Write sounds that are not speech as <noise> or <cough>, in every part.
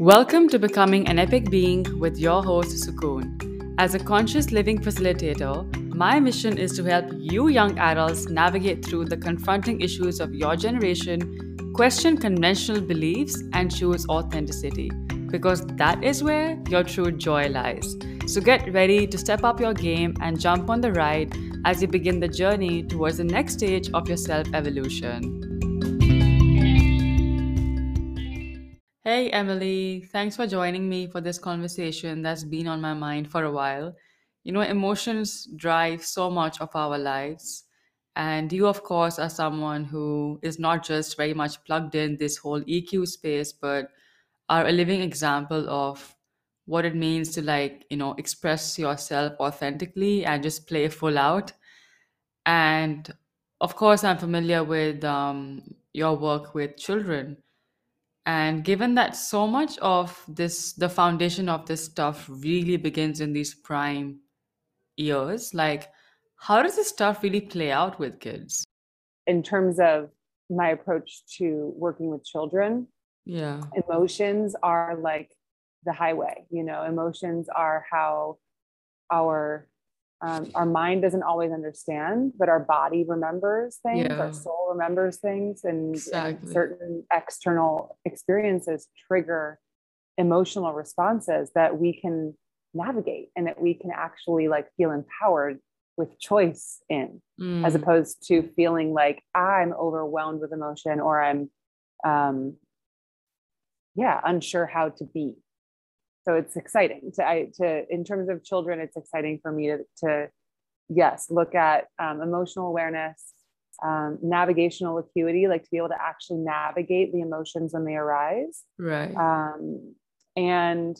Welcome to Becoming an Epic Being with your host, Sukoon. As a conscious living facilitator, my mission is to help you young adults navigate through the confronting issues of your generation, question conventional beliefs, and choose authenticity, because that is where your true joy lies. So get ready to step up your game and jump on the ride as you begin the journey towards the next stage of your self evolution. Hey, Emily. Thanks for joining me for this conversation that's been on my mind for a while. You know, emotions drive so much of our lives. And you, of course, are someone who is not just very much plugged in this whole EQ space, but are a living example of what it means to, like, you know, express yourself authentically and just play full out. And of course, I'm familiar with um, your work with children. And given that so much of this, the foundation of this stuff really begins in these prime years, like how does this stuff really play out with kids? in terms of my approach to working with children Yeah. emotions are like the highway you know emotions are how our um, our mind doesn't always understand but our body remembers things Yeah. our soul remembers things and, and Exactly. certain external experiences trigger emotional responses that we can navigate and that we can actually like feel empowered with choice in as Mm, opposed to feeling like I'm overwhelmed with emotion or I'm, um, yeah, unsure how to be. So it's exciting to, I, to, in terms of children, it's exciting for me to, to yes, look at um, emotional awareness, um, navigational acuity, like to be able to actually navigate the emotions when they arise. right. Um, and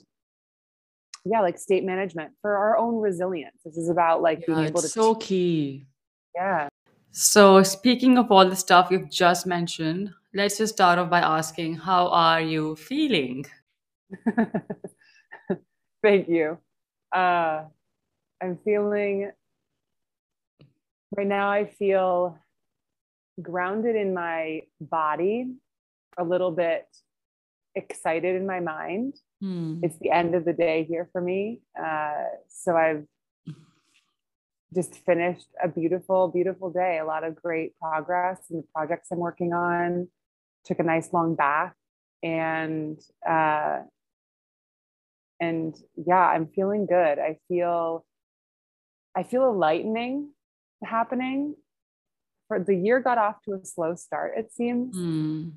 yeah, like state management for our own resilience. This is about like being Yeah, able to, it's so key. yeah, So, speaking of all the stuff you've just mentioned, let's just start off by asking, how are you feeling? <laughs> Thank you. Uh, I'm feeling right now, I feel grounded in my body, a little bit excited in my mind. Hmm. It's the end of the day here for me. Uh, so I've just finished a beautiful, beautiful day, a lot of great progress in the projects I'm working on. Took a nice long bath and uh, and yeah i'm feeling good. I feel i feel a lightening happening. For the year got off to a slow start it seems. Hmm.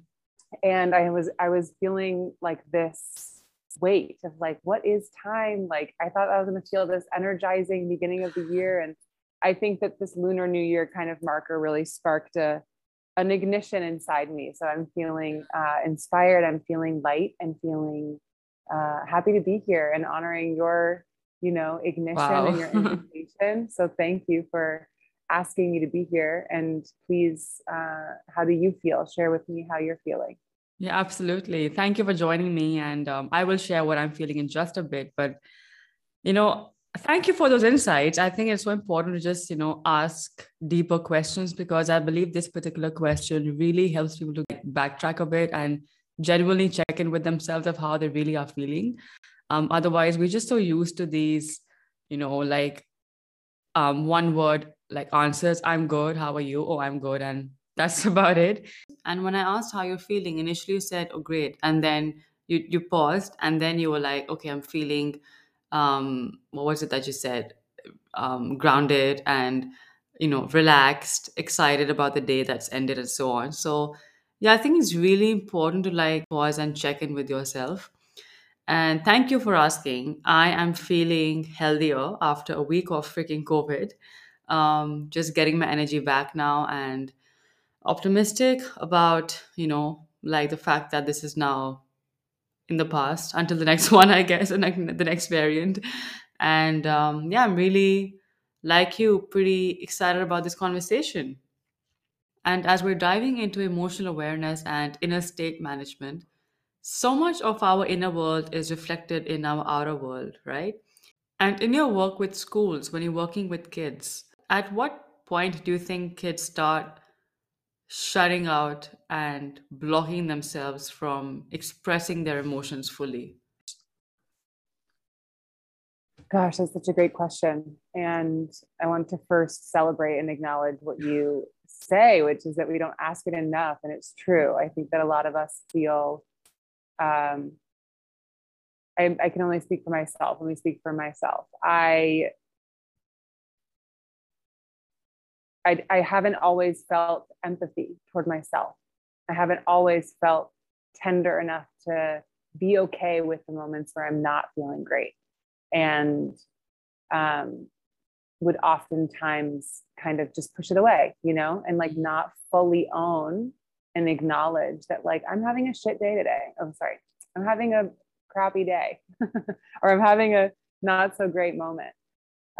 and i was i was feeling like this weight of like what is time? Like i thought i was going to feel this energizing beginning of the year. And i think that this lunar new year kind of marker really sparked a an ignition inside me. So i'm feeling uh, inspired. I'm feeling light and feeling uh, happy to be here and honoring your you know ignition Wow. and your <laughs> invitation so thank you for asking me to be here and please uh, how do you feel share with me how you're feeling Yeah, absolutely. Thank you for joining me. And um, I will share what I'm feeling in just a bit. But, you know, thank you for those insights. I think it's so important to just, you know, ask deeper questions because I believe this particular question really helps people to backtrack a bit and genuinely check in with themselves of how they really are feeling. Um, otherwise, we're just so used to these, you know, like um, one word like answers. I'm good. How are you? Oh i'm good. And that's <laughs> about it. And when i asked how you're feeling initially you said oh great. And then you you paused. And then you were like okay i'm feeling um what was it that you said? Um grounded and you know relaxed excited about the day that's ended and so on. So yeah i think it's really important to like pause and check in with yourself and thank you for asking. I am feeling healthier after a week of freaking COVID. Um, just getting my energy back now and optimistic about, you know, like the fact that this is now in the past until the next <laughs> one, I guess, and the next variant. And um, yeah, I'm really, like you, pretty excited about this conversation. And as we're diving into emotional awareness and inner state management, so much of our inner world is reflected in our outer world, right? And in your work with schools, when you're working with kids, at what point do you think kids start shutting out and blocking themselves from expressing their emotions fully? Gosh, that's such a great question. And I want to first celebrate and acknowledge what you say, which is that we don't ask it enough. And it's true. I think that a lot of us feel, um, I, I can only speak for myself. Let me speak for myself. I, I, I haven't always felt empathy toward myself. I haven't always felt tender enough to be okay with the moments where I'm not feeling great and um, would oftentimes kind of just push it away, you know, and like mm-hmm. not fully own and acknowledge that like I'm having a shit day today. I'm oh, sorry, I'm having a crappy day, <laughs> or I'm having a not so great moment.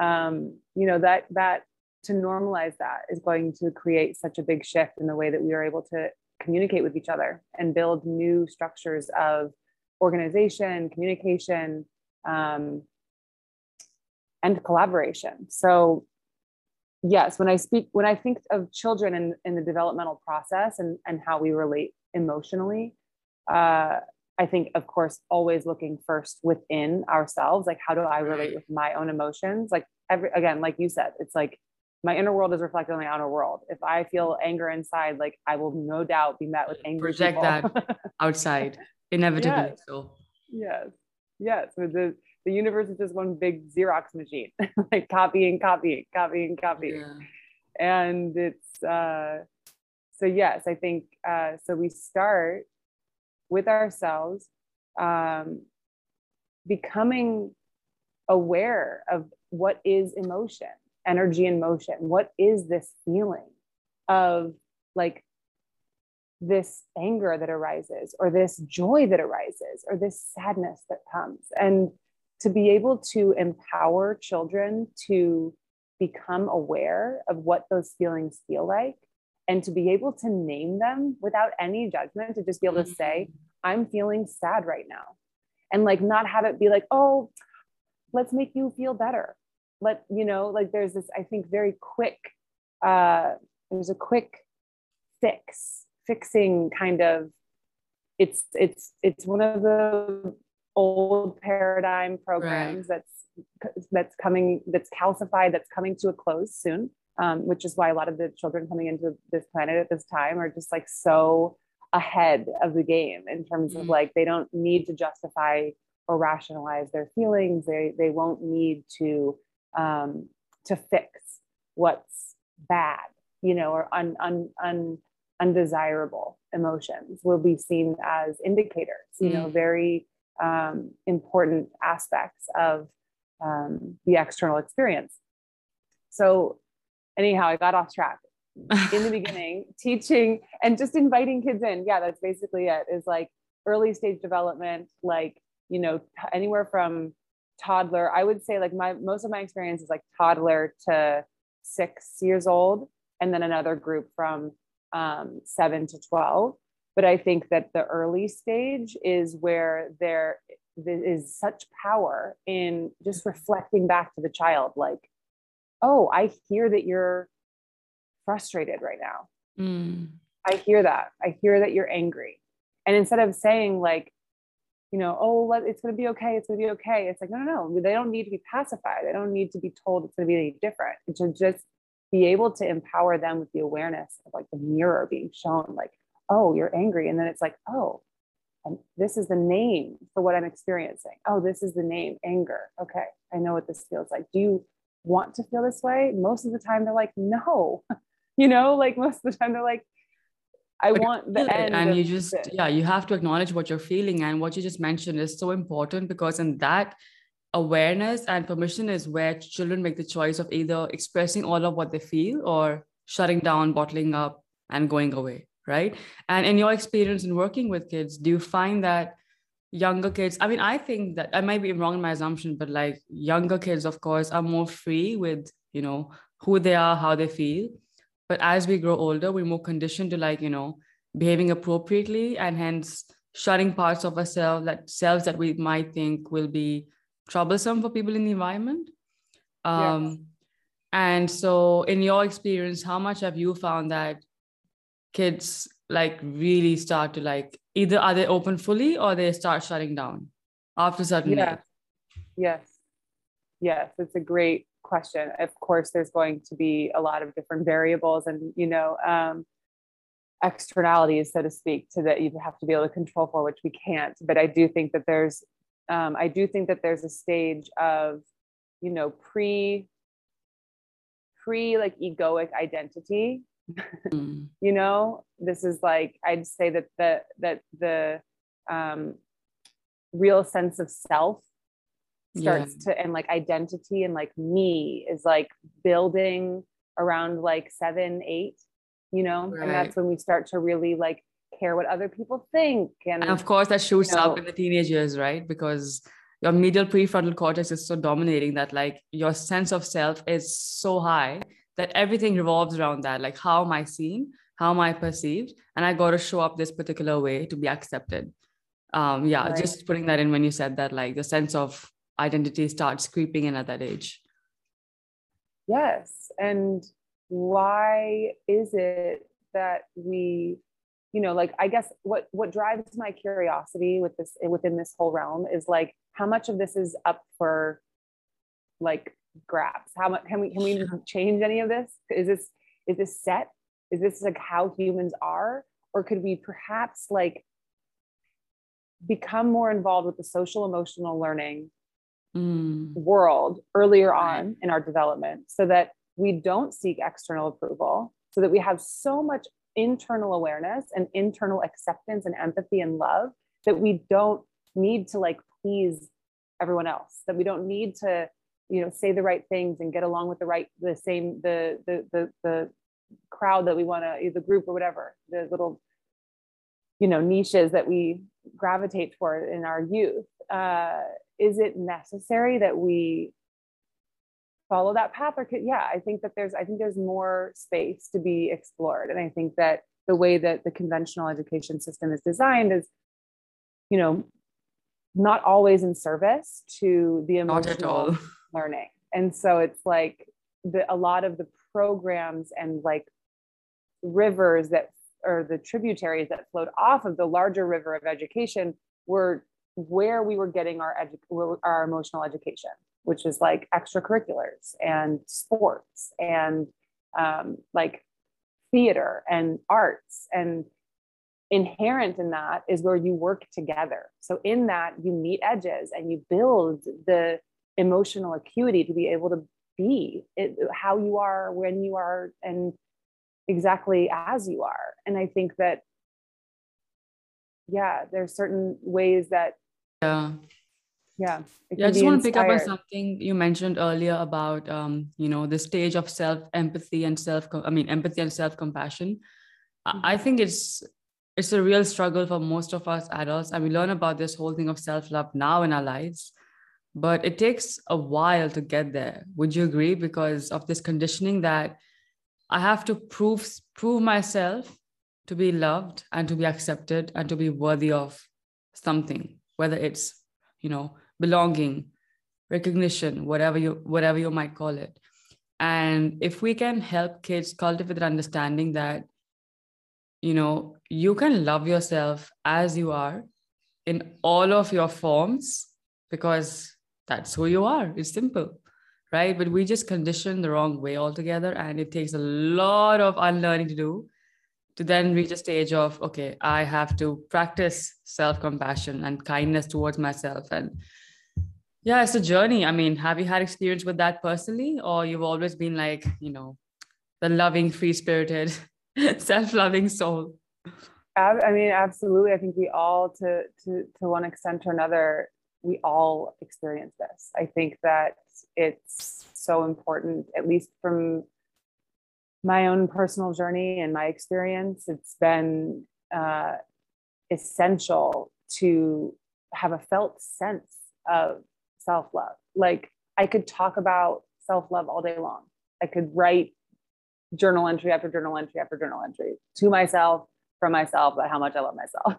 Um, you know that that to normalize that is going to create such a big shift in the way that we are able to communicate with each other and build new structures of organization, communication, um, and collaboration. So yes, when I speak, when I think of children in, in the developmental process and, and how we relate emotionally, uh, I think, of course, always looking first within ourselves. Like, how do I relate with my own emotions? Like, every, again, like you said, it's like my inner world is reflected on my outer world. If I feel anger inside, like I will no doubt be met with anger. Project that <laughs> outside, inevitably. Yes. So. Yes. Yes. The universe is just one big Xerox machine, <laughs> like copying, copying, copying, copying. Yeah. And it's, uh, so yes, I think, uh, so we start with ourselves, um, becoming aware of what is emotion, energy in motion. What is this feeling of like this anger that arises or this joy that arises or this sadness that comes and to be able to empower children to become aware of what those feelings feel like and to be able to name them without any judgment to just be able to say mm-hmm. i'm feeling sad right now and like not have it be like oh let's make you feel better let you know like there's this i think very quick uh there's a quick fix fixing kind of it's it's it's one of the old paradigm programs right. that's that's coming that's calcified that's coming to a close soon um, which is why a lot of the children coming into this planet at this time are just like so ahead of the game in terms mm. of like they don't need to justify or rationalize their feelings. They they won't need to um, to fix what's bad you know or un, un, un, undesirable emotions will be seen as indicators you mm. know very um, important aspects of um, the external experience. So, anyhow, I got off track in the <laughs> beginning, teaching and just inviting kids in. Yeah, that's basically it. Is like early stage development, like you know, anywhere from toddler. I would say like my most of my experience is like toddler to six years old, and then another group from um, seven to twelve. But I think that the early stage is where there is such power in just reflecting back to the child, like, oh, I hear that you're frustrated right now. Mm. I hear that. I hear that you're angry. And instead of saying, like, you know, oh, let, it's going to be okay. It's going to be okay. It's like, no, no, no. They don't need to be pacified. They don't need to be told it's going to be any different. It should just be able to empower them with the awareness of like the mirror being shown, like, oh, you're angry. And then it's like, oh, and this is the name for what I'm experiencing. Oh, this is the name, anger. Okay, I know what this feels like. Do you want to feel this way? Most of the time, they're like, no. <laughs> you know, like most of the time, they're like, I but want the end. And you just, this. yeah, you have to acknowledge what you're feeling. And what you just mentioned is so important because in that awareness and permission is where children make the choice of either expressing all of what they feel or shutting down, bottling up, and going away right? And in your experience in working with kids do you find that younger kids i mean i think that i might be wrong in my assumption but like younger kids of course are more free with you know who they are how they feel. But as we grow older we're more conditioned to like you know behaving appropriately and hence shutting parts of ourselves that selves that we might think will be troublesome for people in the environment. Um yes. and so in your experience how much have you found that kids like really start to like either are they open fully or they start shutting down after certain yeah. age? Yes. Yes, it's a great question. Of course, there's going to be a lot of different variables and you know um, externalities, so to speak, to that you have to be able to control for, which we can't. But I do think that there's um, I do think that there's a stage of you know pre pre like egoic identity mm. you know this is like i'd say that the that the um real sense of self starts yeah. to and like identity and like me is like building around like seven eight you know right. and that's when we start to really like care what other people think and, and of course that shoots you know, up in the teenage years right because your medial prefrontal cortex is so dominating that like your sense of self is so high that everything revolves around that like how am i seen? How am i perceived? And i got to show up this particular way to be accepted. Um yeah right. just putting that in when you said that like the sense of identity starts creeping in at that age. Yes and why is it that we you know like i guess what what drives my curiosity with this within this whole realm is like how much of this is up for like grabs how much can we can we change any of this? Is this is this set? Is this like how humans are? Or could we perhaps like become more involved with the social emotional learning mm. world earlier on in our development so that we don't seek external approval so that we have so much internal awareness and internal acceptance and empathy and love that we don't need to like please everyone else that we don't need to you know say the right things and get along with the right the same the the the, the crowd that we want to the group or whatever the little you know niches that we gravitate toward in our youth uh, is it necessary that we follow that path? Or could, yeah i think that there's i think there's more space to be explored. And i think that the way that the conventional education system is designed is you know not always in service to the emotional learning. And so it's like the, a lot of the programs and like rivers that or the tributaries that flowed off of the larger river of education were where we were getting our edu- our emotional education, which is like extracurriculars and sports and um, like theater and arts and inherent in that is where you work together. So in that you meet edges and you build the emotional acuity to be able to be it, how you are when you are and exactly as you are. And i think that yeah there's certain ways that yeah. Yeah yeah i just want to pick up on something you mentioned earlier about um you know the stage of self empathy and self i mean empathy and self compassion mm-hmm. i think it's it's a real struggle for most of us adults and we learn about this whole thing of self love now in our lives but it takes a while to get there. Would you agree? Because of this conditioning that i have to prove prove myself to be loved and to be accepted and to be worthy of something whether it's you know belonging recognition whatever you whatever you might call it. And if we can help kids cultivate the understanding that you know you can love yourself as you are in all of your forms because that's who you are. It's simple, right? But we just condition the wrong way altogether. And it takes a lot of unlearning to do to then reach a stage of, okay, I have to practice self compassion and kindness towards myself. And yeah, it's a journey. I mean, have you had experience with that personally? Or you've always been like, you know, the loving, free spirited, <laughs> self loving soul? I mean, absolutely. I think we all, to to to one extent or another, we all experience this. I think that it's so important, at least from my own personal journey and my experience, it's been uh, essential to have a felt sense of self love. Like I could talk about self love all day long. I could write journal entry after journal entry after journal entry to myself, from myself, about how much I love myself.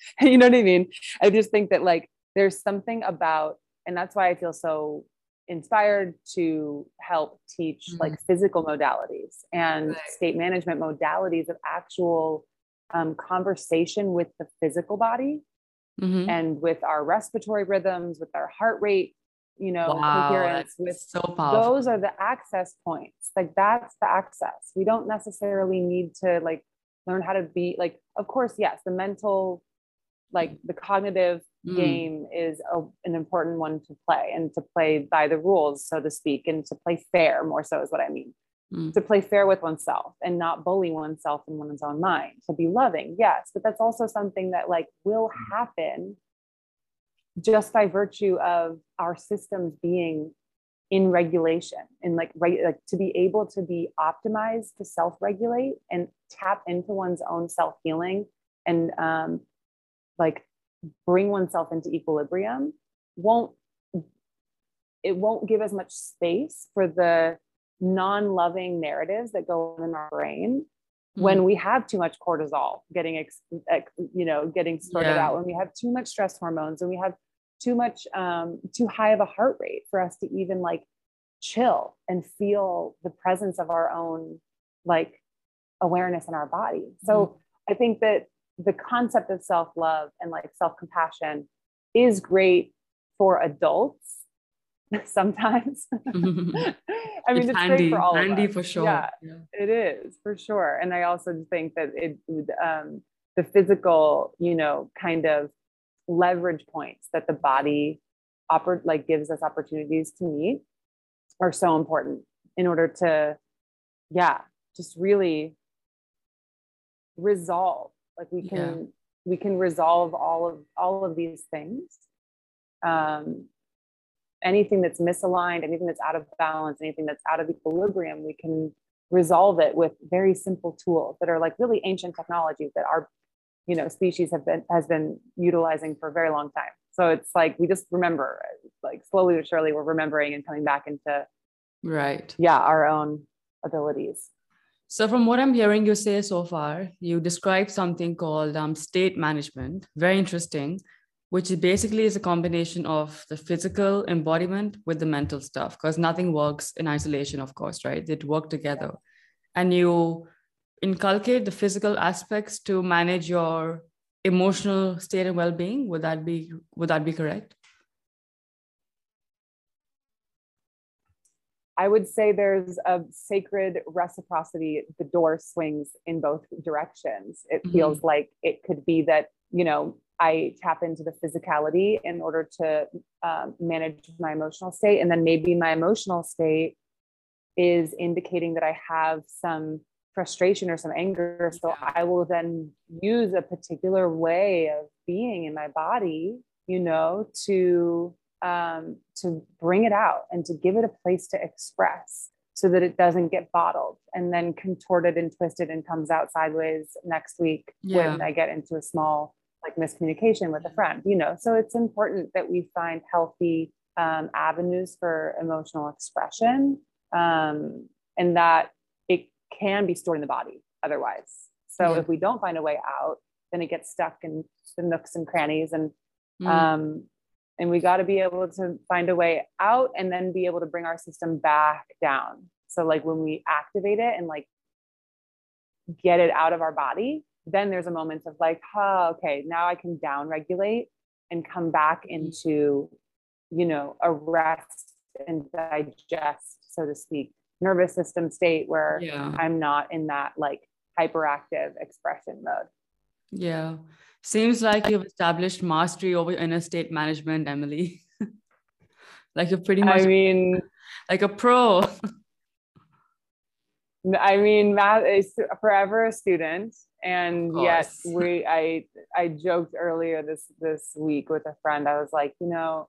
<laughs> you know what I mean? I just think that like there's something about and that's why i feel so inspired to help teach mm-hmm. like physical modalities and right. state management modalities of actual um, conversation with the physical body mm-hmm. and with our respiratory rhythms, with our heart rate, you know, wow, coherence. With so powerful. those are the access points. Like that's the access. We don't necessarily need to like learn how to be like. Of course, yes, the mental, like the cognitive mm. game is a, an important one to play and to play by the rules, so to speak, and to play fair. More so is what I mean mm. to play fair with oneself and not bully oneself in one's own mind to be loving yes but that's also something that like will mm. happen just by virtue of our systems being in regulation and like right like to be able to be optimized to self-regulate and tap into one's own self-healing and um like bring oneself into equilibrium won't it won't give as much space for the non-loving narratives that go in our brain mm-hmm. when we have too much cortisol getting ex, ex, you know getting sorted yeah. out when we have too much stress hormones and we have too much um, too high of a heart rate for us to even like chill and feel the presence of our own like awareness in our body so mm-hmm. i think that the concept of self-love and like self-compassion is great for adults <laughs> sometimes. <laughs> I mean, it's, it's handy, great for all handy of us. for sure. Yeah, yeah, it is for sure. And I also think that it um, the physical, you know, kind of leverage points that the body oper- like gives us opportunities to meet are so important in order to, yeah, just really resolve. Like we can yeah. we can resolve all of all of these things. Um, anything that's misaligned, anything that's out of balance, anything that's out of equilibrium, we can resolve it with very simple tools that are like really ancient technologies that our you know species have been has been utilizing for a very long time. So it's like we just remember like slowly but surely we're remembering and coming back into right. Yeah our own abilities so from what i'm hearing you say so far you described something called um, state management. Very interesting which basically is a combination of the physical embodiment with the mental stuff because nothing works in isolation of course right? They work together. And you inculcate the physical aspects to manage your emotional state and well-being. Would that be would that be correct I would say there's a sacred reciprocity. The door swings in both directions. It mm-hmm. feels like it could be that, you know, I tap into the physicality in order to um, manage my emotional state. And then maybe my emotional state is indicating that I have some frustration or some anger. So I will then use a particular way of being in my body, you know, to um, to bring it out and to give it a place to express so that it doesn't get bottled and then contorted and twisted and comes out sideways next week yeah. when I get into a small like miscommunication with a friend, you know. So it's important that we find healthy um, avenues for emotional expression um, and that it can be stored in the body otherwise. So yeah. if we don't find a way out, then it gets stuck in the nooks and crannies and mm. um, and we got to be able to find a way out and then be able to bring our system back down. So like when we activate it and like get it out of our body, then there's a moment of like, oh, okay, now I can down regulate and come back into, you know, a rest and digest, so to speak, nervous system state where yeah. I'm not in that like hyperactive expression mode. Yeah. Seems like you've established mastery over inner state management, Emily. <laughs> like you're pretty much I mean like a pro. <laughs> I mean, math is forever a student and yet we i i joked earlier this this week with a friend i was like you know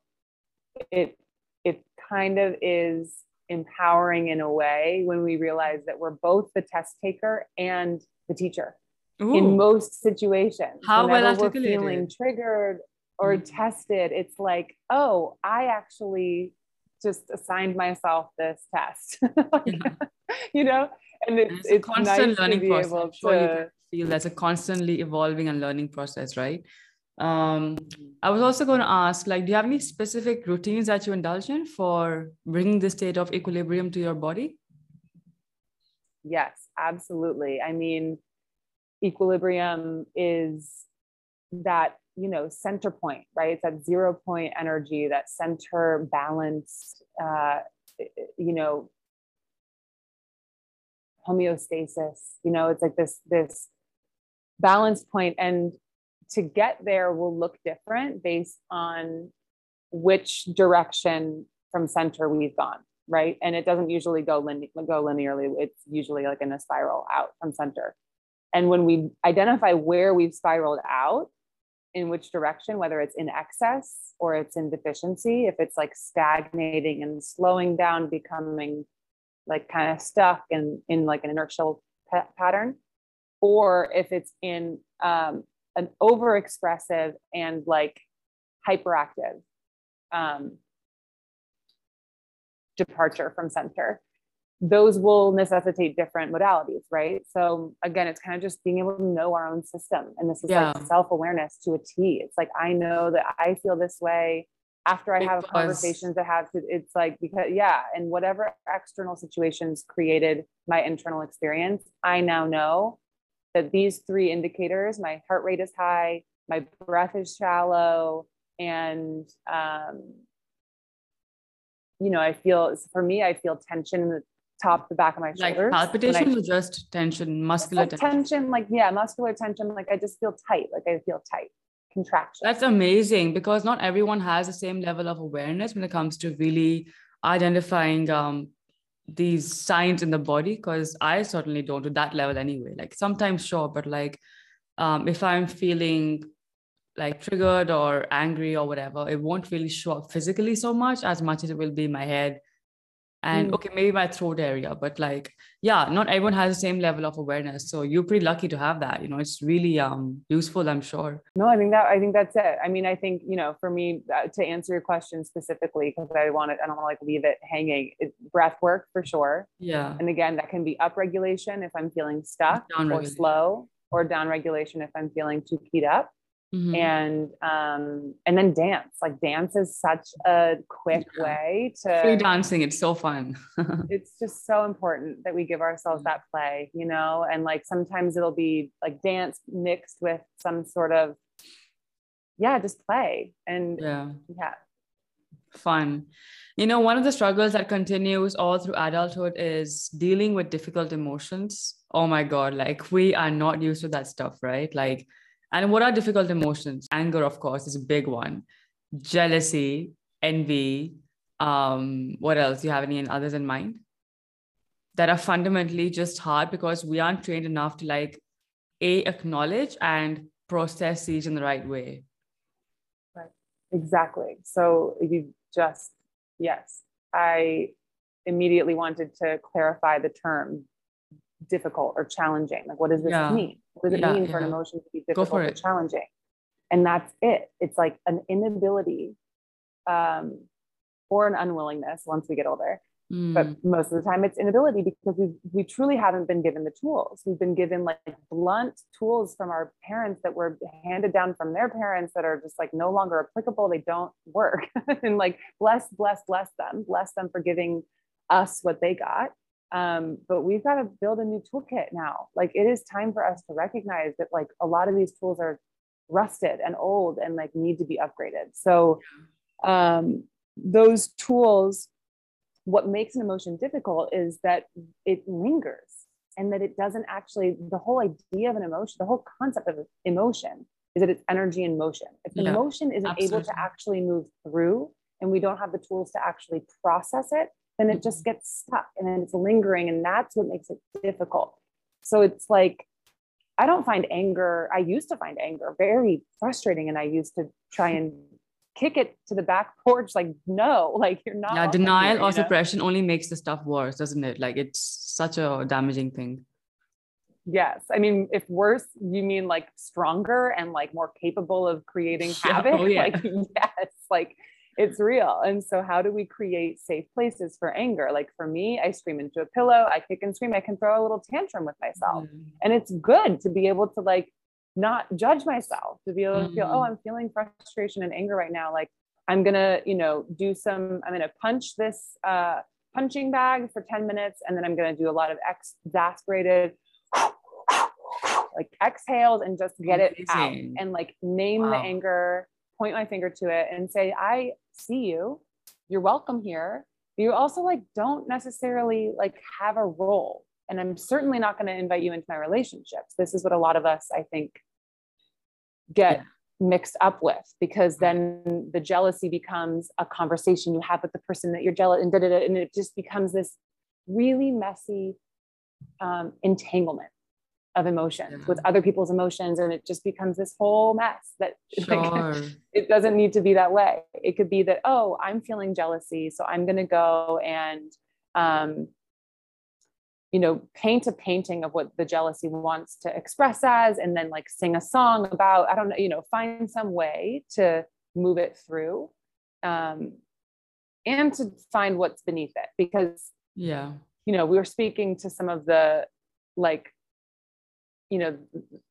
it it kind of is empowering in a way when we realize that we're both the test taker and the teacher Ooh. in most situations how well we're feeling triggered or mm-hmm. tested it's like oh i actually just assigned myself this test <laughs> you know and it's, it's, it's constant nice learning process. Sure to, feel that's a constantly evolving and learning process, right? Um, I was also going to ask, like, do you have any specific routines that you indulge in for bringing the state of equilibrium to your body? Yes, absolutely. I mean, equilibrium is that you know center point right? It's that zero point energy that center balance uh, you know homeostasis you know it's like this this balance point. And to get there will look different based on which direction from center we've gone right? And it doesn't usually go, line- go linearly. It's usually like in a spiral out from center and when we identify where we've spiraled out in which direction, whether it's in excess or it's in deficiency, if it's like stagnating and slowing down, becoming like kind of stuck in, in like an inertial p- pattern, or if it's in um, an overexpressive and like hyperactive um, departure from center those will necessitate different modalities, right? So again, it's kind of just being able to know our own system. And this is yeah. like self-awareness to a T. It's like I know that I feel this way after I have conversations I have to, it's like because yeah, and whatever external situations created my internal experience, I now know that these three indicators, my heart rate is high, my breath is shallow, and um, you know, I feel for me, I feel tension in the top the back of my like shoulders. palpitation or just tension, muscular like tension. tension. Like yeah, muscular tension. Like I just feel tight. Like I feel tight. Contraction. That's amazing because not everyone has the same level of awareness when it comes to really identifying um, these signs in the body. Because I certainly don't to that level anyway. Like sometimes sure, but like um, if I'm feeling like triggered or angry or whatever, it won't really show up physically so much as much as it will be in my head and mm. okay maybe my throat area but like yeah not everyone has the same level of awareness. So you're pretty lucky to have that you know it's really um useful i'm sure. No i think that i think that's it. I mean i think you know for me uh, to answer your question specifically because i want to i don't want to like leave it hanging it's breath work for sure. Yeah. And again that can be up regulation if i'm feeling stuck or slow or down regulation if i'm feeling too keyed up Mm-hmm. and um and then dance like dance is such a quick yeah. way to free dancing it's so fun. <laughs> It's just so important that we give ourselves that play you know? And like sometimes it'll be like dance mixed with some sort of yeah just play and yeah. yeah. Fun. You know one of the struggles that continues all through adulthood is dealing with difficult emotions. Oh my god like we are not used to that stuff right? Like and what are difficult emotions? Anger, of course, is a big one. Jealousy, envy. Um, what else? Do you have any others in mind? That are fundamentally just hard because we aren't trained enough to like a acknowledge and process these in the right way. Right. Exactly. So you just yes, I immediately wanted to clarify the term difficult or challenging. Like, what does this yeah. mean? What does it yeah, mean yeah. for an emotion to be difficult or challenging? And that's it. It's like an inability um, or an unwillingness once we get older. Mm. But most of the time, it's inability because we we truly haven't been given the tools. We've been given like blunt tools from our parents that were handed down from their parents that are just like no longer applicable. They don't work. <laughs> and like bless, bless, bless them, bless them for giving us what they got um, but we've got to build a new toolkit now. Like it is time for us to recognize that like a lot of these tools are rusted and old and like need to be upgraded. So um, those tools what makes an emotion difficult is that it lingers and that it doesn't actually the whole idea of an emotion the whole concept of emotion is that it's energy in motion. If the yeah, emotion isn't absolutely. able to actually move through and we don't have the tools to actually process it then it just gets stuck and then it's lingering and that's what makes it difficult. So it's like i don't find anger i used to find anger very frustrating and i used to try and kick it to the back <laughs> porch like no like you're not yeah denial here, or suppression only makes the stuff worse doesn't it? Like it's such a damaging thing. Yes i mean if worse you mean like stronger and like more capable of creating <laughs> havoc? oh, yeah. <laughs> like yes like it's real. And so, how do we create safe places for anger? Like for me, I scream into a pillow, I kick and scream, I can throw a little tantrum with myself. Mm. And it's good to be able to like not judge myself to be able to feel oh Mhm. i'm feeling frustration and anger right now like i'm gonna you know do some i'm gonna punch this uh, punching bag for 10 minutes and then i'm gonna do a lot of exasperated like exhales and just get it out and like name the anger point my finger to it and say i see you. You're welcome here. You also like don't necessarily like have a role. And i'm certainly not going to invite you into my relationships. This is what a lot of us i think get mixed up with because then the jealousy becomes a conversation you have with the person that you're jealous and, da, da, da, and it just becomes this really messy um, entanglement of emotions Yeah. with other people's emotions and it just becomes this whole mess that <laughs> like, it doesn't need to be that way. It could be that, oh, I'm feeling jealousy. So I'm going to go and, um, you know, paint a painting of what the jealousy wants to express as, and then like sing a song about, I don't know, you know, find some way to move it through um, and to find what's beneath it. Because, Yeah. you know, we were speaking to some of the like you know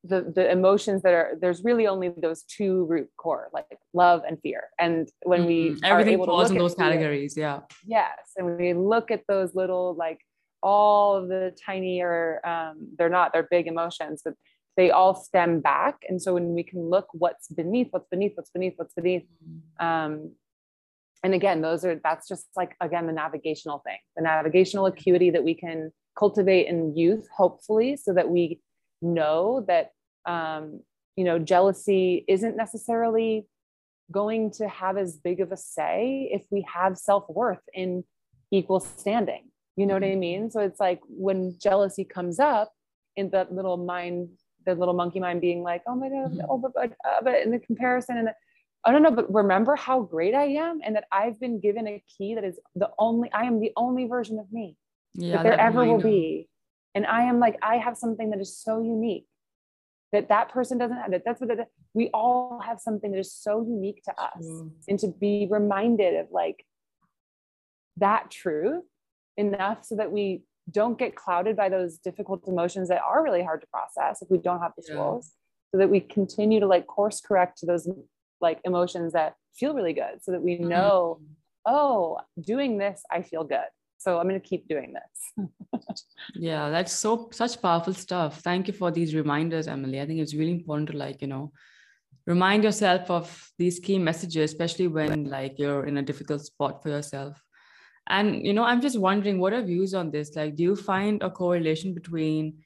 the the emotions that are there's really only those two root core like love and fear and when we Mhm. are everything falls in those fear- categories. Yeah. yes and we look at those little like all the tinier um, they're not they're big emotions but they all stem back and so when we can look what's beneath what's beneath what's beneath what's beneath um, and again those are that's just like again the navigational thing the navigational acuity that we can cultivate in youth hopefully so that we know that um, you know jealousy isn't necessarily going to have as big of a say if we have self-worth in equal standing you know what i mean so it's like when jealousy comes up in that little mind the little monkey mind being like oh my god Mhm. oh but but, uh, but in the comparison and the, oh no no but remember how great i am and that i've been given a key that is the only i am the only version of me Yeah. that there that ever will be and i am like i have something that is so unique that that person doesn't have that that's what it, we all have something that is so unique to us True. and to be reminded of like that truth enough so that we don't get clouded by those difficult emotions that are really hard to process if we don't have the Yeah. tools so that we continue to like course correct to those like emotions that feel really good so that we know Mhm. oh doing this i feel good so i'm going to keep doing this <laughs> Yeah, that's so such powerful stuff. Thank you for these reminders, Emily. I think it's really important to like, you know, remind yourself of these key messages, especially when like you're in a difficult spot for yourself. And you know, I'm just wondering what are views on this? Like, do you find a correlation between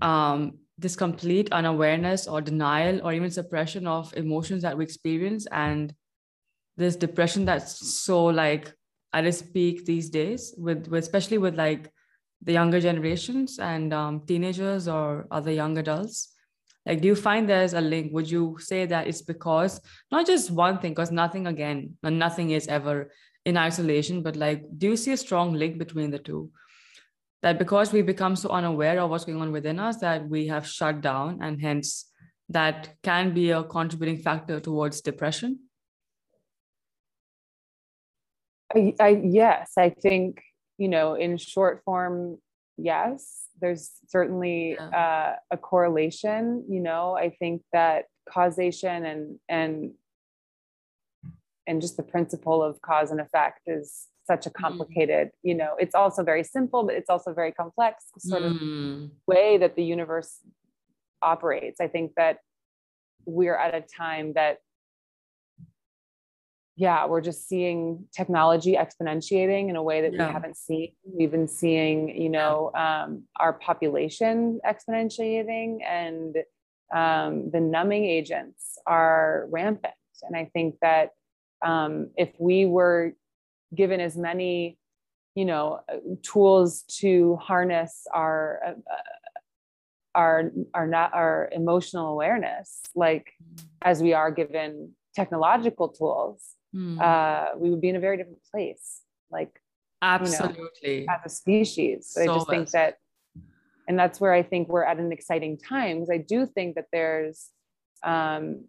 um this complete unawareness or denial or even suppression of emotions that we experience and this depression that's so like at its peak these days with, with especially with like the younger generations and um, teenagers or other young adults. Like do you find there's a link? Would you say that it's because not just one thing because nothing again nothing is ever in isolation but like do you see a strong link between the two? That because we become so unaware of what's going on within us that we have shut down and hence that can be a contributing factor towards depression I, I yes i think you know in short form yes there's certainly Yeah. uh, a correlation you know? I think that causation and and and just the principle of cause and effect is such a complicated you know? It's also very simple but it's also very complex sort of Mm, way that the universe operates. I think that we're at a time that yeah we're just seeing technology exponentiating in a way that Yeah. we haven't seen. We've been seeing you know um, our population exponentiating and um, the numbing agents are rampant. And i think that um, if we were given as many you know uh, tools to harness our uh, our our not our emotional awareness like as we are given technological tools mm. uh, we would be in a very different place like absolutely. as a species. So i So just think that and that's where i think we're at an exciting time because i do think that there's um,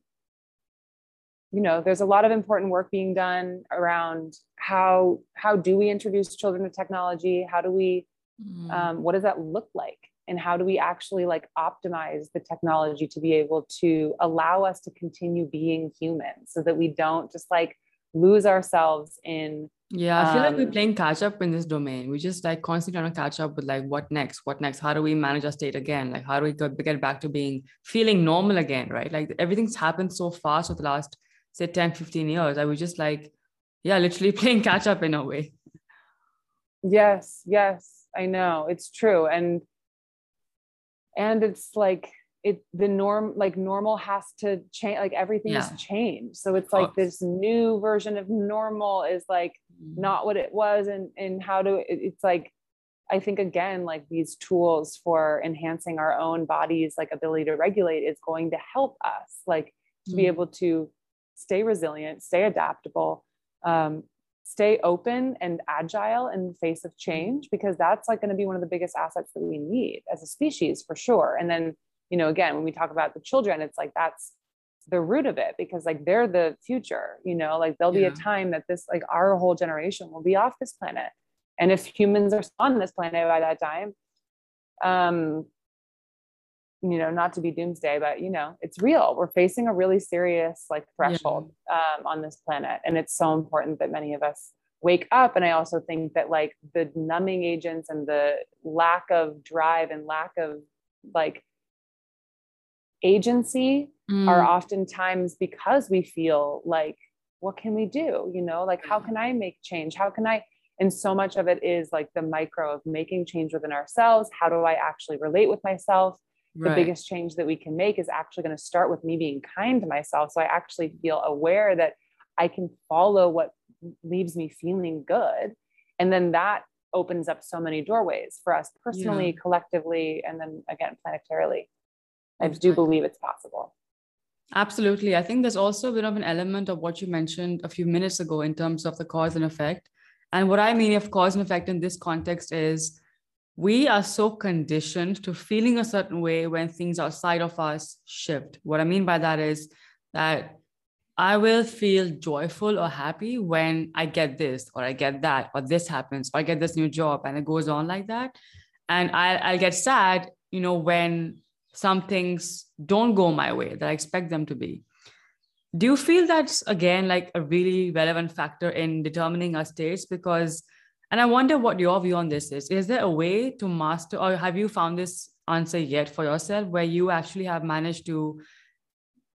you know there's a lot of important work being done around how how do we introduce children to technology? How do we Mm, um, what does that look like? And how do we actually like optimize the technology to be able to allow us to continue being human so that we don't just like lose ourselves in yeah i feel um, like we're um, playing catch up in this domain. We just like constantly trying to catch up with like what next? What next? How do we manage our state again? Like how do we get back to being feeling normal again right? Like everything's happened so fast over the last say 10 15 years i was just like yeah literally <laughs> playing catch up in a way. Yes yes i know. It's true. And and it's like it the norm like normal has to change like everything yeah. has changed so it's like this new version of normal is like mm-hmm. not what it was and and how to it, it's like i think again like these tools for enhancing our own bodies like ability to regulate is going to help us like to mm-hmm. be able to stay resilient stay adaptable um, stay open and agile in the face of mm-hmm. change because that's like going to be one of the biggest assets that we need as a species for sure and then you know again when we talk about the children it's like that's the root of it because like they're the future you know like there'll yeah. be a time that this like our whole generation will be off this planet and if humans are on this planet by that time um you know not to be doomsday but you know it's real we're facing a really serious like threshold yeah. um, on this planet and it's so important that many of us wake up and i also think that like the numbing agents and the lack of drive and lack of like agency mm. are oftentimes because we feel like what can we do you know like how can i make change how can i and so much of it is like the micro of making change within ourselves how do i actually relate with myself right. the biggest change that we can make is actually going to start with me being kind to myself. So I actually feel aware that I can follow what leaves me feeling good. And then that opens up so many doorways for us personally, yeah. collectively, and then again, planetarily. I do believe it's possible. Absolutely. I think there's also a bit of an element of what you mentioned a few minutes ago in terms of the cause and effect. And what I mean of cause and effect in this context is we are so conditioned to feeling a certain way when things outside of us shift. What I mean by that is that I will feel joyful or happy when I get this or I get that or this happens or I get this new job and it goes on like that. And I, I'll get sad, you know, when some things don't go my way that I expect them to be. Do you feel that's again like a really relevant factor in determining our states? Because and I wonder what your view on this is. Is there a way to master, or have you found this answer yet for yourself where you actually have managed to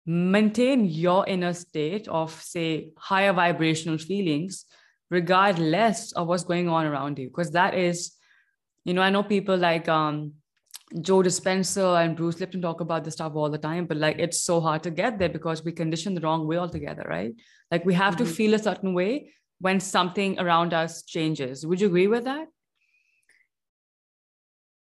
maintain your inner state of, say, higher vibrational feelings, regardless of what's going on around you? Because that is, you know, I know people like um, Joe Dispenza and Bruce Lipton talk about this stuff all the time, but like it's so hard to get there because we condition the wrong way altogether, right? Like we have mm-hmm. to feel a certain way when something around us changes. Would you agree with that?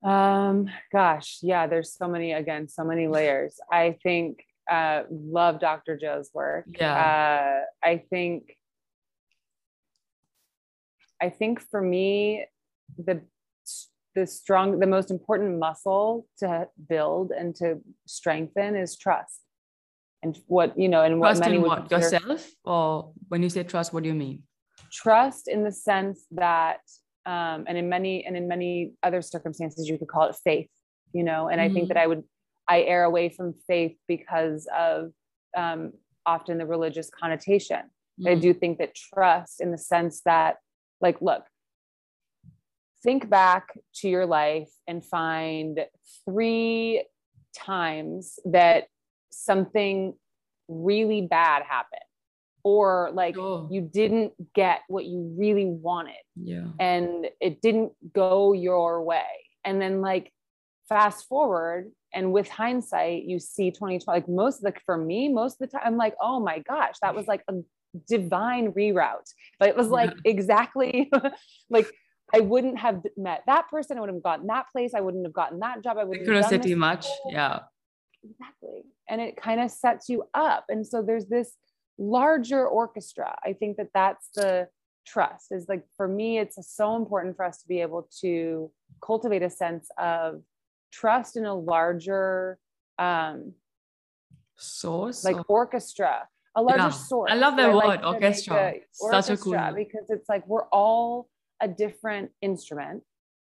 Um, gosh, yeah, there's so many, again, so many layers. I think, uh, love Dr. Joe's work. Yeah. Uh, I think, I think for me, the, the strong, the most important muscle to build and to strengthen is trust. And what, you know, and what trust many in what, yourself or when you say trust, what do you mean? trust in the sense that um, and in many and in many other circumstances you could call it faith you know and mm-hmm. i think that mm-hmm. i would i err away from faith because of um, often the religious connotation mm-hmm. i do think that trust in the sense that like look think back to your life and find three times that something really bad happened or like oh. you didn't get what you really wanted yeah. and it didn't go your way. And then like fast forward and with hindsight you see 2020 like most of the for me most of the time i'm like oh my gosh that was like a divine reroute. But it was like exactly <laughs> like I wouldn't have met that person. I wouldn't have gotten that place. I wouldn't have gotten that job. I wouldn't have done this much. Yeah. Exactly. And it kind of sets you up. And so there's this larger orchestra. I think that that's the trust is like for me it's so important for us to be able to cultivate a sense of trust in a larger um source like orchestra a larger yeah. source i love that word like orchestra such a cool because it's like we're all a different instrument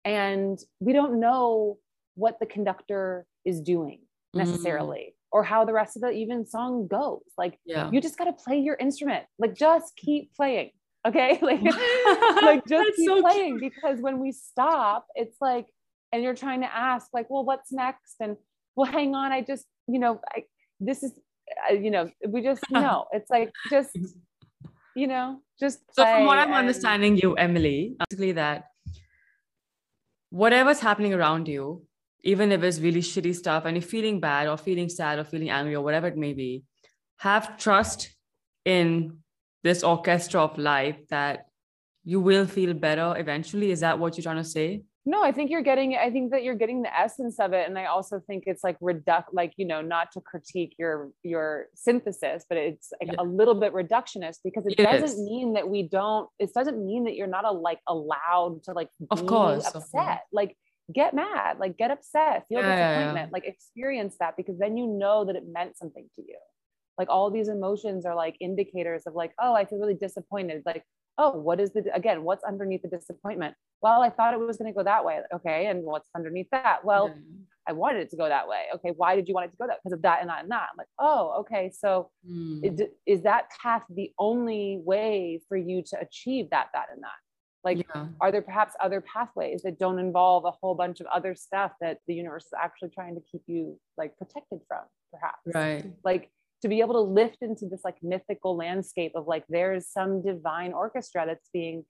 and we don't know what the conductor is doing mm. necessarily. Mm. Or how the rest of the even song goes. Like yeah. you just gotta play your instrument. Like just keep playing okay <laughs> like like just keep so playing cute. because when we stop it's like and you're trying to ask like well what's next and well hang on i just you know I, this is uh, you know we just <laughs> know it's like just you know just so from what i'm and... understanding you emily basically that whatever's happening around you even if it's really shitty stuff and you're feeling bad or feeling sad or feeling angry or whatever it may be have trust in this orchestra of life that you will feel better eventually. Is that what you're trying to say no i think you're getting i think that you're getting the essence of it and i also think it's like reduct like you know not to critique your your synthesis but it's like yeah. a little bit reductionist because it, it doesn't mean that we don't it doesn't mean that you're not a, like allowed to like of course upset of course. like get mad like get upset feel yeah, disappointment yeah, like experience that because then you know that it meant something to you like all these emotions are like indicators of like oh i feel really disappointed. Like oh what is the again what's underneath the disappointment? Well i thought it was going to go that way. Okay and what's underneath that? Well yeah. i wanted it to go that way. Okay why did you want it to go that because of that and that and that? I'm like oh okay so mm. is, is that path the only way for you to achieve that that and that? Like yeah. are there perhaps other pathways that don't involve a whole bunch of other stuff that the universe is actually trying to keep you like protected from perhaps? Right. Like to be able to lift into this like mythical landscape of like there's some divine orchestra that's being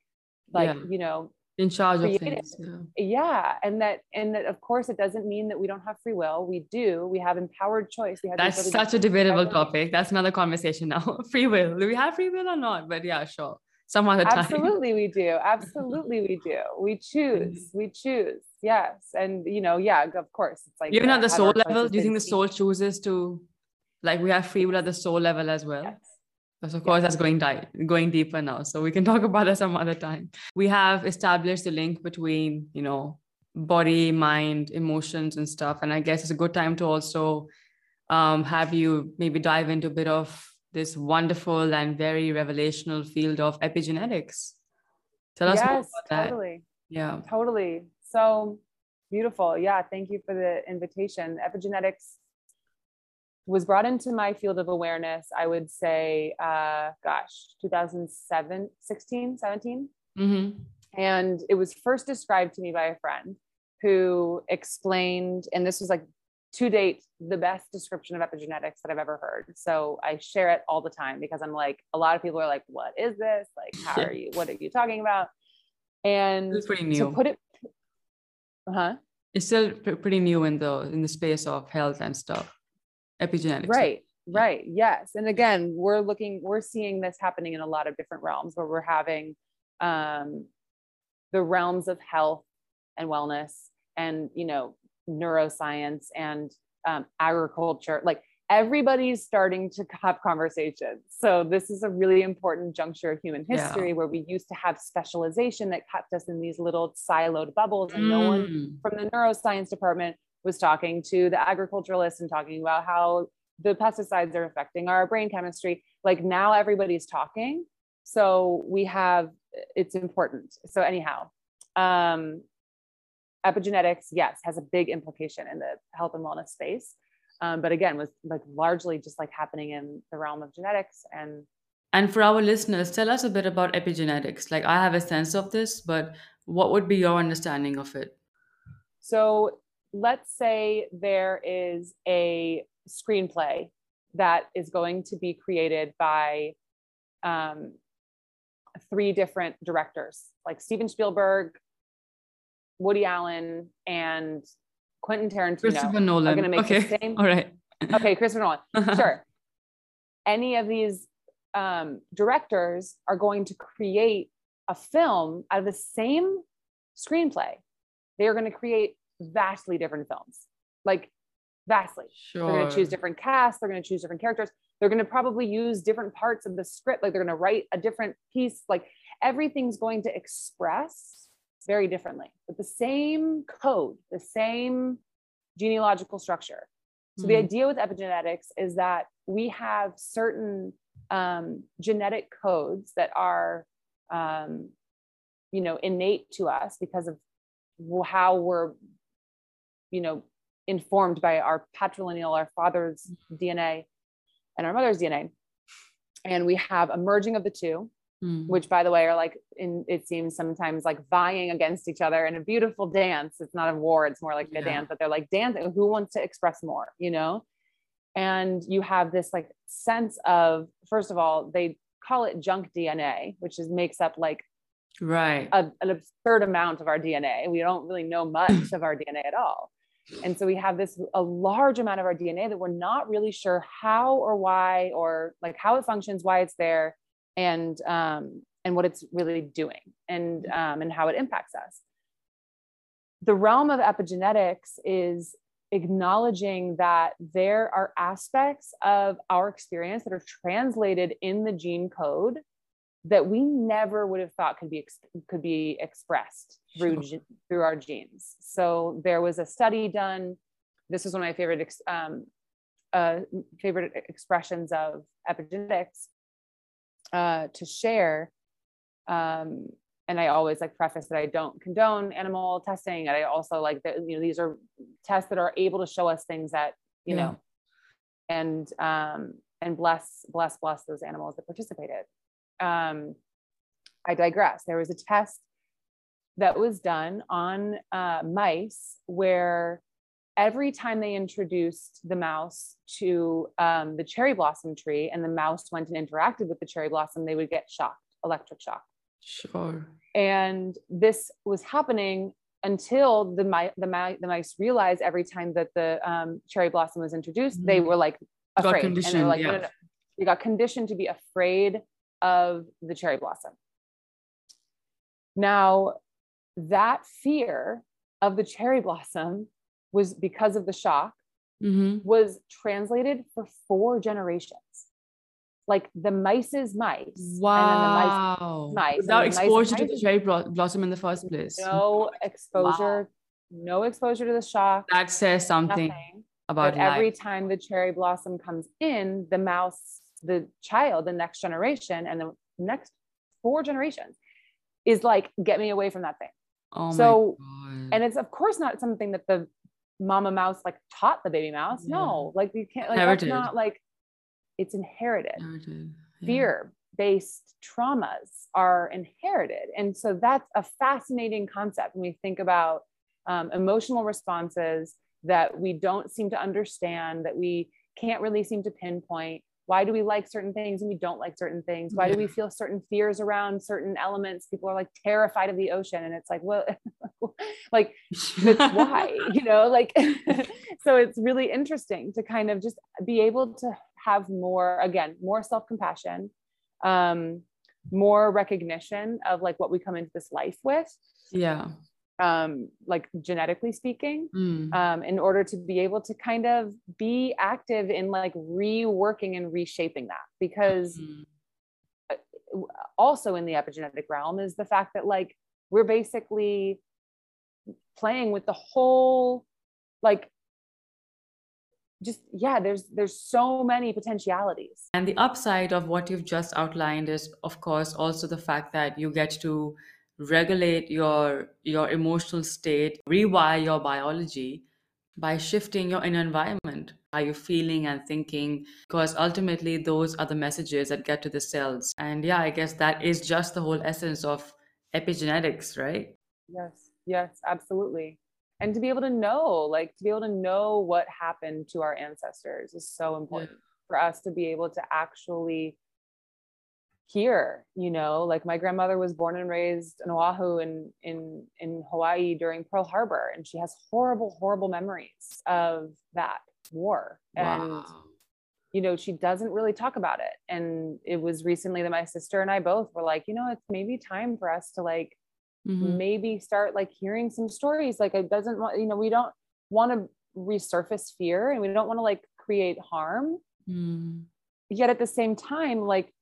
like yeah. you know in charge created. of things yeah. yeah. and that and that of course it doesn't mean that we don't have free will. We do. We have empowered choice. We have that's such a debatable topic. That's another conversation now. <laughs> Free will. Do we have free will or not? But yeah sure. Some other time. Absolutely we do. <laughs> Absolutely we do. We choose. Mm-hmm. We choose. Yes. And you know yeah of course it's like even at the soul level? do you think the soul chooses to like we have free will at the soul level as well yes. Because of course that's going di- going deeper now. So we can <laughs> talk about that some other time. We have established the link between, you know, body, mind, emotions and stuff. And I guess it's a good time to also um, have you maybe dive into a bit of this wonderful and very revelational field of epigenetics. Tell us yes, more about that. Totally. Yeah. Totally. So beautiful. Yeah. Thank you for the invitation. Epigenetics was brought into my field of awareness, I would say, uh, gosh, 2007, 16, 17. Mm-hmm. And it was first described to me by a friend who explained, and this was like to date, the best description of epigenetics that I've ever heard. So I share it all the time because I'm like, a lot of people are like, what is this? Like, how are <laughs> you? What are you talking about? And it's pretty new. To put it, Uh huh? It's still pretty new in the in the space of health and stuff epigenetics right right yes and again we're looking we're seeing this happening in a lot of different realms where we're having um, the realms of health and wellness and you know neuroscience and um, agriculture like everybody's starting to have conversations so this is a really important juncture of human history yeah. where we used to have specialization that kept us in these little siloed bubbles and mm. no one mm. from the neuroscience department was talking to the agriculturalists and talking about how the pesticides are affecting our brain chemistry. Like now everybody's talking. So we have, it's important. So, anyhow, um, epigenetics, yes, has a big implication in the health and wellness space. Um, but again, was like largely just like happening in the realm of genetics and and for our listeners, tell us a bit about epigenetics. Like I have a sense of this, but what would be your understanding of it? So let's say there is a screenplay that is going to be created by um, three different directors, like Steven Spielberg, Woody Allen, and Quentin Tarantino. Christopher Nolan. Are going to make okay. the same. <laughs> All right. okay, Christopher Nolan. <laughs> Sure. Any of these um, directors are going to create a film out of the same screenplay. They are going to create vastly different films, like vastly. Sure. They're going to choose different casts. They're going to choose different characters. They're going to probably use different parts of the script. Like they're going to write a different piece. Like everything's going to express very differently, but the same code, the same genealogical structure. So mm-hmm. the idea with epigenetics is that we have certain um, genetic codes that are, um, you know, innate to us because of how we're you know, informed by our patrilineal, our father's DNA and our mother's DNA. And we have a merging of the two, mm. which by the way are like in it seems sometimes like vying against each other in a beautiful dance. It's not a war, it's more like yeah. a dance, but they're like dancing. Who wants to express more, you know? And you have this like sense of, first of all, they call it junk DNA, which is makes up like right a, an absurd amount of our DNA. We don't really know much of our DNA at all. And so we have this a large amount of our DNA that we're not really sure how or why or like how it functions, why it's there, and um, and what it's really doing, and um, and how it impacts us. The realm of epigenetics is acknowledging that there are aspects of our experience that are translated in the gene code that we never would have thought could be could be expressed through sure. through our genes. So there was a study done. This is one of my favorite um, uh, favorite expressions of epigenetics uh, to share. Um, and I always like preface that I don't condone animal testing. And I also like that, you know, these are tests that are able to show us things that, you yeah. know, and, um, and bless, bless, bless those animals that participated. Um, I digress. There was a test that was done on uh, mice where every time they introduced the mouse to um, the cherry blossom tree and the mouse went and interacted with the cherry blossom, they would get shocked, electric shock. Sure. And this was happening until the, mi- the, mi- the mice realized every time that the um, cherry blossom was introduced, mm-hmm. they were like afraid. And they were like, yeah. no, no, no. They got conditioned to be afraid of the cherry blossom. Now, that fear of the cherry blossom was because of the shock, mm-hmm. was translated for four generations like the mice's mice. Wow. And the mice, mice Without exposure to the cherry blossom in the first place. No exposure, wow. no exposure to the shock. That says something nothing. about but every time the cherry blossom comes in, the mouse, the child, the next generation, and the next four generations is like, get me away from that thing. Oh so, and it's of course not something that the mama mouse like taught the baby mouse. Yeah. No, like you can't like Never that's not like it's inherited. Yeah. Fear based traumas are inherited. And so that's a fascinating concept when we think about um, emotional responses that we don't seem to understand, that we can't really seem to pinpoint. Why do we like certain things and we don't like certain things? Why do we feel certain fears around certain elements? People are like terrified of the ocean, and it's like, well, <laughs> like that's <laughs> why, you know, like <laughs> so it's really interesting to kind of just be able to have more again more self-compassion um more recognition of like what we come into this life with yeah um like genetically speaking mm. um in order to be able to kind of be active in like reworking and reshaping that because mm. also in the epigenetic realm is the fact that like we're basically playing with the whole like just yeah there's there's so many potentialities and the upside of what you've just outlined is of course also the fact that you get to regulate your your emotional state rewire your biology by shifting your inner environment how you're feeling and thinking because ultimately those are the messages that get to the cells. And yeah i guess that is just the whole essence of epigenetics right? Yes yes absolutely. And to be able to know like to be able to know what happened to our ancestors is so important yeah. for us to be able to actually hear you know like my grandmother was born and raised in oahu in in in hawaii during pearl harbor and she has horrible horrible memories of that war wow. and you know she doesn't really talk about it and it was recently that my sister and i both were like you know it's maybe time for us to like mm-hmm. maybe start like hearing some stories like it doesn't want you know we don't want to resurface fear and we don't want to like create harm mm. yet at the same time like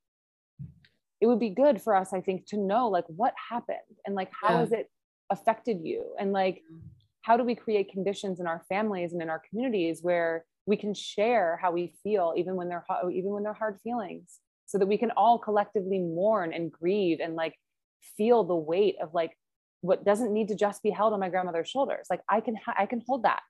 it would be good for us i think to know like what happened and like how yeah. has it affected you? And like how do we create conditions in our families and in our communities where we can share how we feel even when they're even when they're hard feelings? So that we can all collectively mourn and grieve and like feel the weight of like what doesn't need to just be held on my grandmother's shoulders. Like i can i can hold that.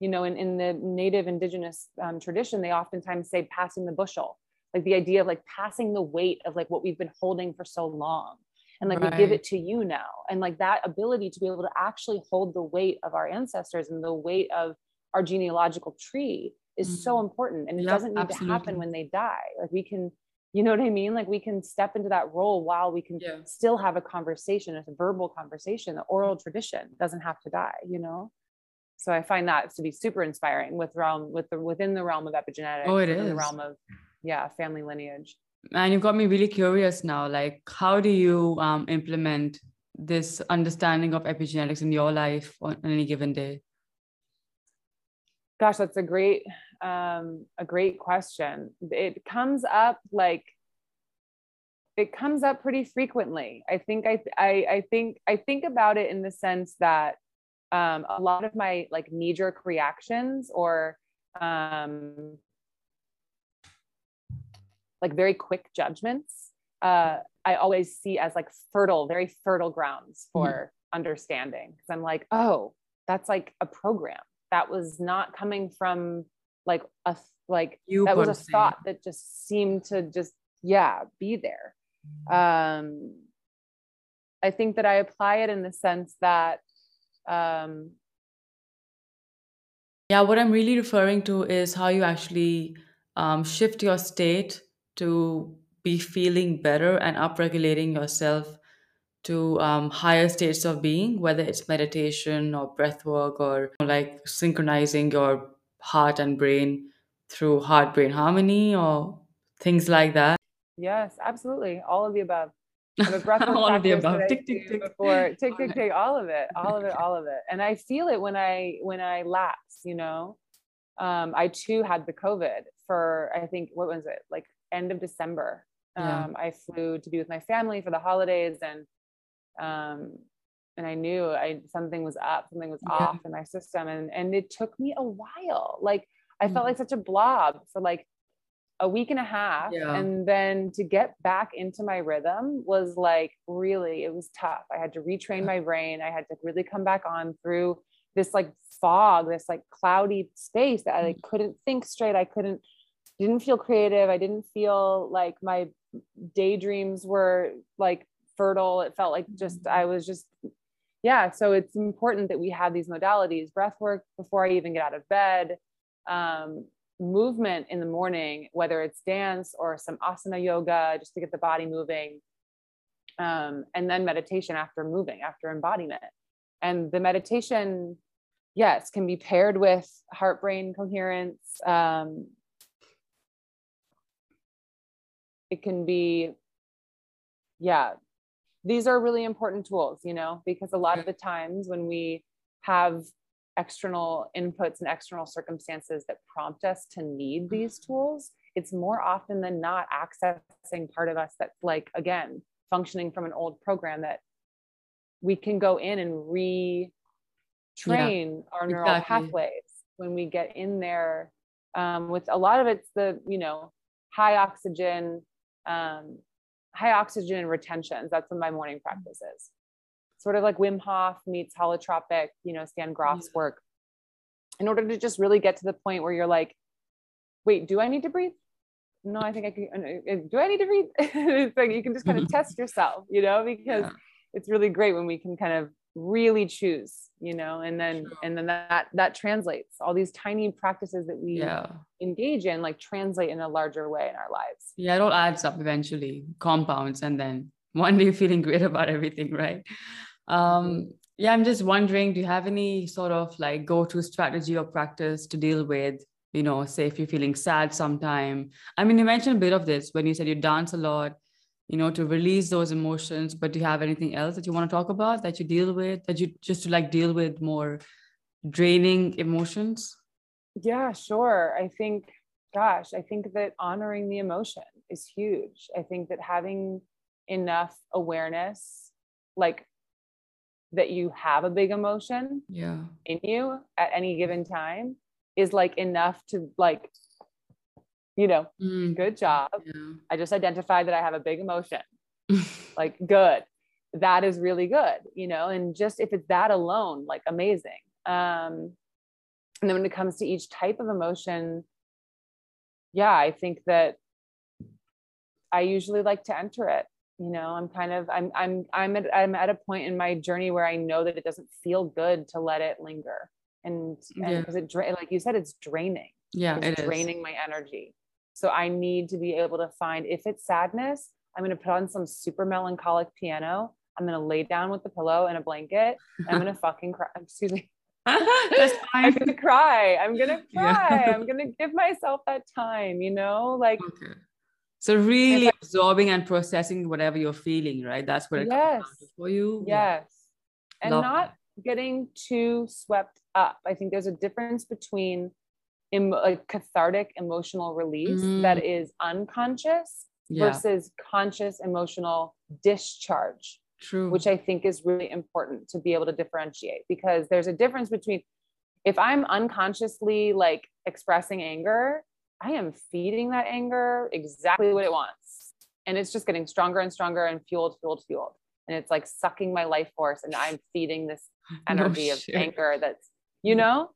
You know in, in the native indigenous um, tradition they oftentimes say passing the bushel like the idea of like passing the weight of like what we've been holding for so long and like right. we give it to you now and like that ability to be able to actually hold the weight of our ancestors and the weight of our genealogical tree is mm-hmm. so important and it doesn't need absolutely. to happen when they die like we can you know what i mean like we can step into that role while we can yeah. still have a conversation it's a verbal conversation the oral tradition doesn't have to die you know so i find that to be super inspiring with realm with the within the realm of epigenetics oh it is in the realm of yeah family lineage. And you've got me really curious now like how do you um, implement this understanding of epigenetics in your life on any given day? Gosh that's a great um, a great question. It comes up like it comes up pretty frequently. I think i i, I think i think about it in the sense that um, a lot of my like knee jerk reactions or um, like very quick judgments uh, i always see as like fertile very fertile grounds for mm-hmm. understanding because i'm like oh that's like a program that was not coming from like a like you that was a thought that just seemed to just yeah be there mm-hmm. um i think that i apply it in the sense that um yeah what i'm really referring to is how you actually um, shift your state to be feeling better and upregulating yourself to um, higher states of being, whether it's meditation or breath work or like synchronizing your heart and brain through heart brain harmony or things like that. Yes, absolutely. All of the above. <laughs> breath all of the above. Tick, tick, tick. Before, <laughs> tick, tick, tick, all of it, all of it, all of it. And I feel it when I when I lapse, you know. Um, I too had the COVID for I think what was it like end of December. Yeah. Um, I flew to be with my family for the holidays and um, and I knew I something was up, something was yeah. off in my system. And and it took me a while. Like I mm felt like such a blob for like a week and a half. Yeah. And then to get back into my rhythm was like really, it was tough. I had to retrain my brain. I had to really come back on through this like fog, this like cloudy space that I like couldn't think straight. I couldn't didn't feel creative. I didn't feel like my daydreams were like fertile. It felt like just, mm-hmm. I was just, yeah. So it's important that we have these modalities, breath work before I even get out of bed, um, movement in the morning, whether it's dance or some asana yoga, just to get the body moving. Um, and then meditation after moving, after embodiment. And the meditation, yes, can be paired with heart brain coherence, um, it can be yeah these are really important tools you know because a lot of the times when we have external inputs and external circumstances that prompt us to need these tools it's more often than not accessing part of us that's like again functioning from an old program that we can go in and retrain yeah, our neural exactly. pathways when we get in there um, with a lot of it's the you know high oxygen um, high oxygen and retentions. That's what my morning practice is. Sort of like Wim Hof meets holotropic, you know, Stan Grof's yeah. work. In order to just really get to the point where you're like, wait, do I need to breathe? No, I think I can. Uh, uh, do I need to breathe? <laughs> it's like you can just kind of <laughs> test yourself, you know, because yeah. it's really great when we can kind of really choose you know and then sure. and then that that translates all these tiny practices that we yeah. engage in like translate in a larger way in our lives yeah it all adds up eventually compounds and then <laughs> one day feeling great about everything right um mm-hmm. yeah i'm just wondering do you have any sort of like go-to strategy or practice to deal with you know say if you're feeling sad sometime i mean you mentioned a bit of this when you said you dance a lot you know to release those emotions but do you have anything else that you want to talk about that you deal with that you just to like deal with more draining emotions? Yeah sure. I think gosh i think that honoring the emotion is huge. I think that having enough awareness like that you have a big emotion yeah. in you at any given time is like enough to like you know, mm. good job. Yeah. I just identified that I have a big emotion. <laughs> like, good. That is really good, you know, and just if it's that alone, like amazing. Um, And then when it comes to each type of emotion, yeah, I think that I usually like to enter it. You know, I'm kind of I'm I'm I'm at I'm at a point in my journey where I know that it doesn't feel good to let it linger. And because yeah. it like you said, it's draining. Yeah, it's it draining is. my energy. So I need to be able to find if it's sadness, I'm going to put on some super melancholic piano. I'm going to lay down with the pillow and a blanket. I'm going <laughs> to fucking cry. <laughs> Excuse me. <laughs> I'm gonna cry. I'm gonna cry. Yeah. I'm gonna give myself that time, you know, like okay. So really absorbing and processing whatever you're feeling, right? That's what it yes, for you. Yes. And Love not that. getting too swept up. I think there's a difference between em- like cathartic emotional release mm. that is unconscious yeah. versus conscious emotional discharge. True. Which I think is really important to be able to differentiate because there's a difference between if I'm unconsciously like expressing anger, I am feeding that anger exactly what it wants. And it's just getting stronger and stronger and fueled, fueled, fueled. And it's like sucking my life force. And I'm feeding this <laughs> energy no of anger that's, you know?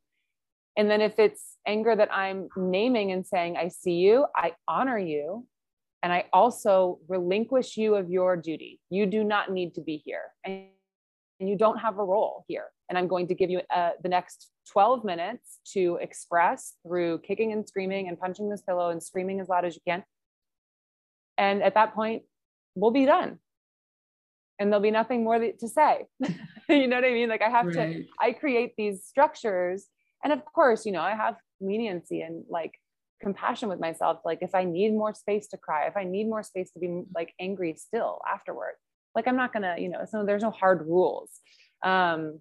And then if it's anger that I'm naming and saying, I see you, I honor you, and I also relinquish you of your duty. You do not need to be here. And, you don't have a role here. And I'm going to give you uh, the next 12 minutes to express through kicking and screaming and punching this pillow and screaming as loud as you can. And at that point, we'll be done. And there'll be nothing more to say. <laughs> you know what I mean? Like I have right. to, I create these structures. And of course, you know, I have leniency and like compassion with myself. Like if i need more space to cry if i need more space to be like angry still afterward like i'm not gonna you know so there's no hard rules. Um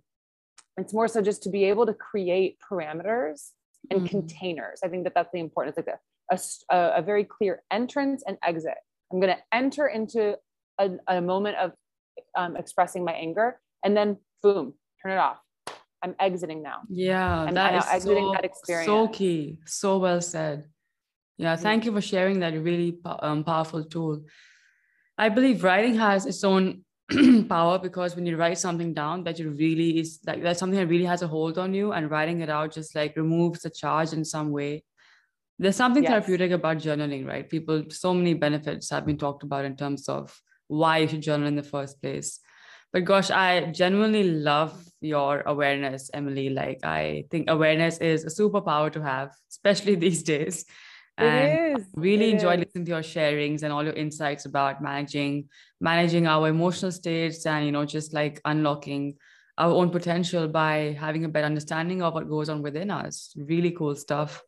it's more so just to be able to create parameters and mm-hmm. containers. I think that that's the important it's like a, a, a very clear entrance and exit. I'm going to enter into a, a moment of um, expressing my anger and then boom turn it off I'm exiting now. Yeah, I'm, that is exiting so, that experience. So key. So well said. Yeah, thank you for sharing that really um, powerful tool. I believe writing has its own <clears throat> power because when you write something down that you really is like that's something that really has a hold on you and writing it out just like removes the charge in some way there's something yes. therapeutic about journaling right people so many benefits have been talked about in terms of why you should journal in the first place but gosh, I genuinely love your awareness, Emily. Like, I think awareness is a superpower to have, especially <laughs> these days. And really it enjoyed is. listening to your sharings and all your insights about managing managing our emotional states and you know just like unlocking our own potential by having a better understanding of what goes on within us. Really cool stuff.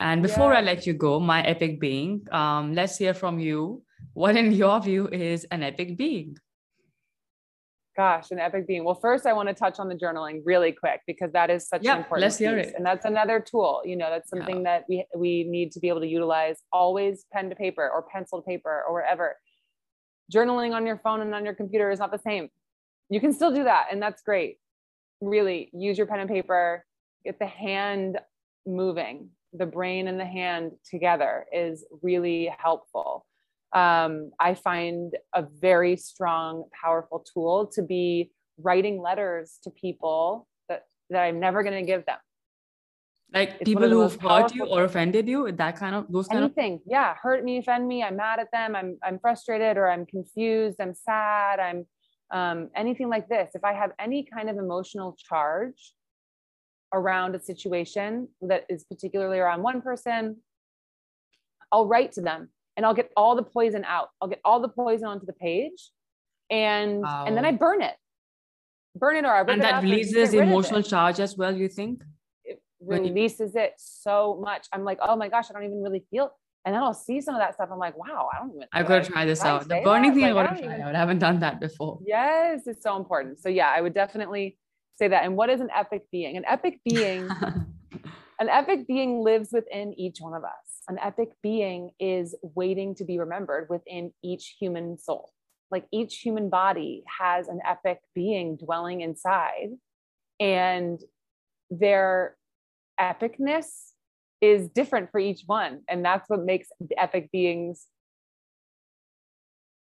And before yeah. I let you go, my epic being, um, let's hear from you. What, in your view, is an epic being? Gosh, an epic being. Well, first I want to touch on the journaling really quick because that is such yeah, an important let's piece. it. And that's another tool. You know, that's something yeah. that we we need to be able to utilize always pen to paper or pencil to paper or wherever. Journaling on your phone and on your computer is not the same. You can still do that, and that's great. Really use your pen and paper, get the hand moving. The brain and the hand together is really helpful um, I find a very strong, powerful tool to be writing letters to people that, that I'm never going to give them. Like it's people who've hurt you or offended you, that kind of those kind anything. Of- yeah, hurt me, offend me. I'm mad at them. I'm I'm frustrated or I'm confused. I'm sad. I'm um, anything like this. If I have any kind of emotional charge around a situation that is particularly around one person, I'll write to them and I'll get all the poison out. I'll get all the poison onto the page and wow. and then I burn it. Burn it or I rip and that releases emotional charge as well, you think? It releases it so much. I'm like, oh my gosh, I don't even really feel and then I'll see some of that stuff. I'm like, wow, I don't even. I've got to try this out. The burning that? thing, like, I got to try even... out. I haven't done that before. Yes, it's so important. So yeah, I would definitely say that. And what is an epic being? An epic <laughs> being, an epic being lives within each one of us an epic being is waiting to be remembered within each human soul. Like each human body has an epic being dwelling inside, and their epicness is different for each one. And that's what makes the epic beings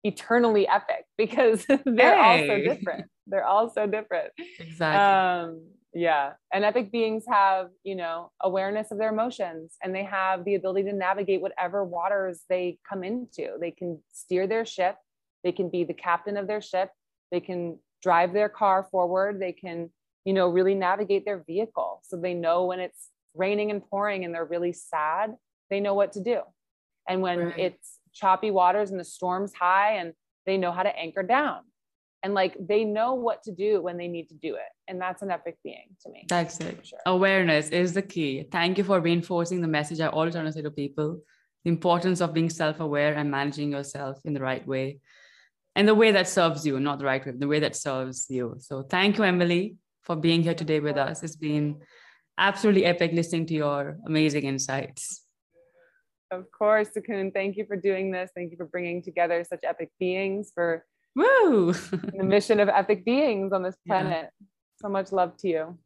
eternally epic <laughs> because they're hey. all so different. They're all so different. Exactly. Um, Yeah. And epic beings have, you know, awareness of their emotions and they have the ability to navigate whatever waters they come into. They can steer their ship, they can be the captain of their ship, they can drive their car forward, they can, you know, really navigate their vehicle. So they know when it's raining and pouring and they're really sad, they know what to do. And when right. it's choppy waters and the storm's high and they know how to anchor down and like they know what to do when they need to do it. And that's an epic being to me. That's it. Sure. awareness is the key. Thank you for reinforcing the message i always want to say to people. The importance of being self-aware and managing yourself in the right way. And the way that serves you not the right way the way that serves you. So thank you emily for being here today with us. It's been absolutely epic listening to your amazing insights. Of course and thank you for doing this. Thank you for bringing together such epic beings for Woo! the mission of epic beings on this planet. Yeah. So much love to you.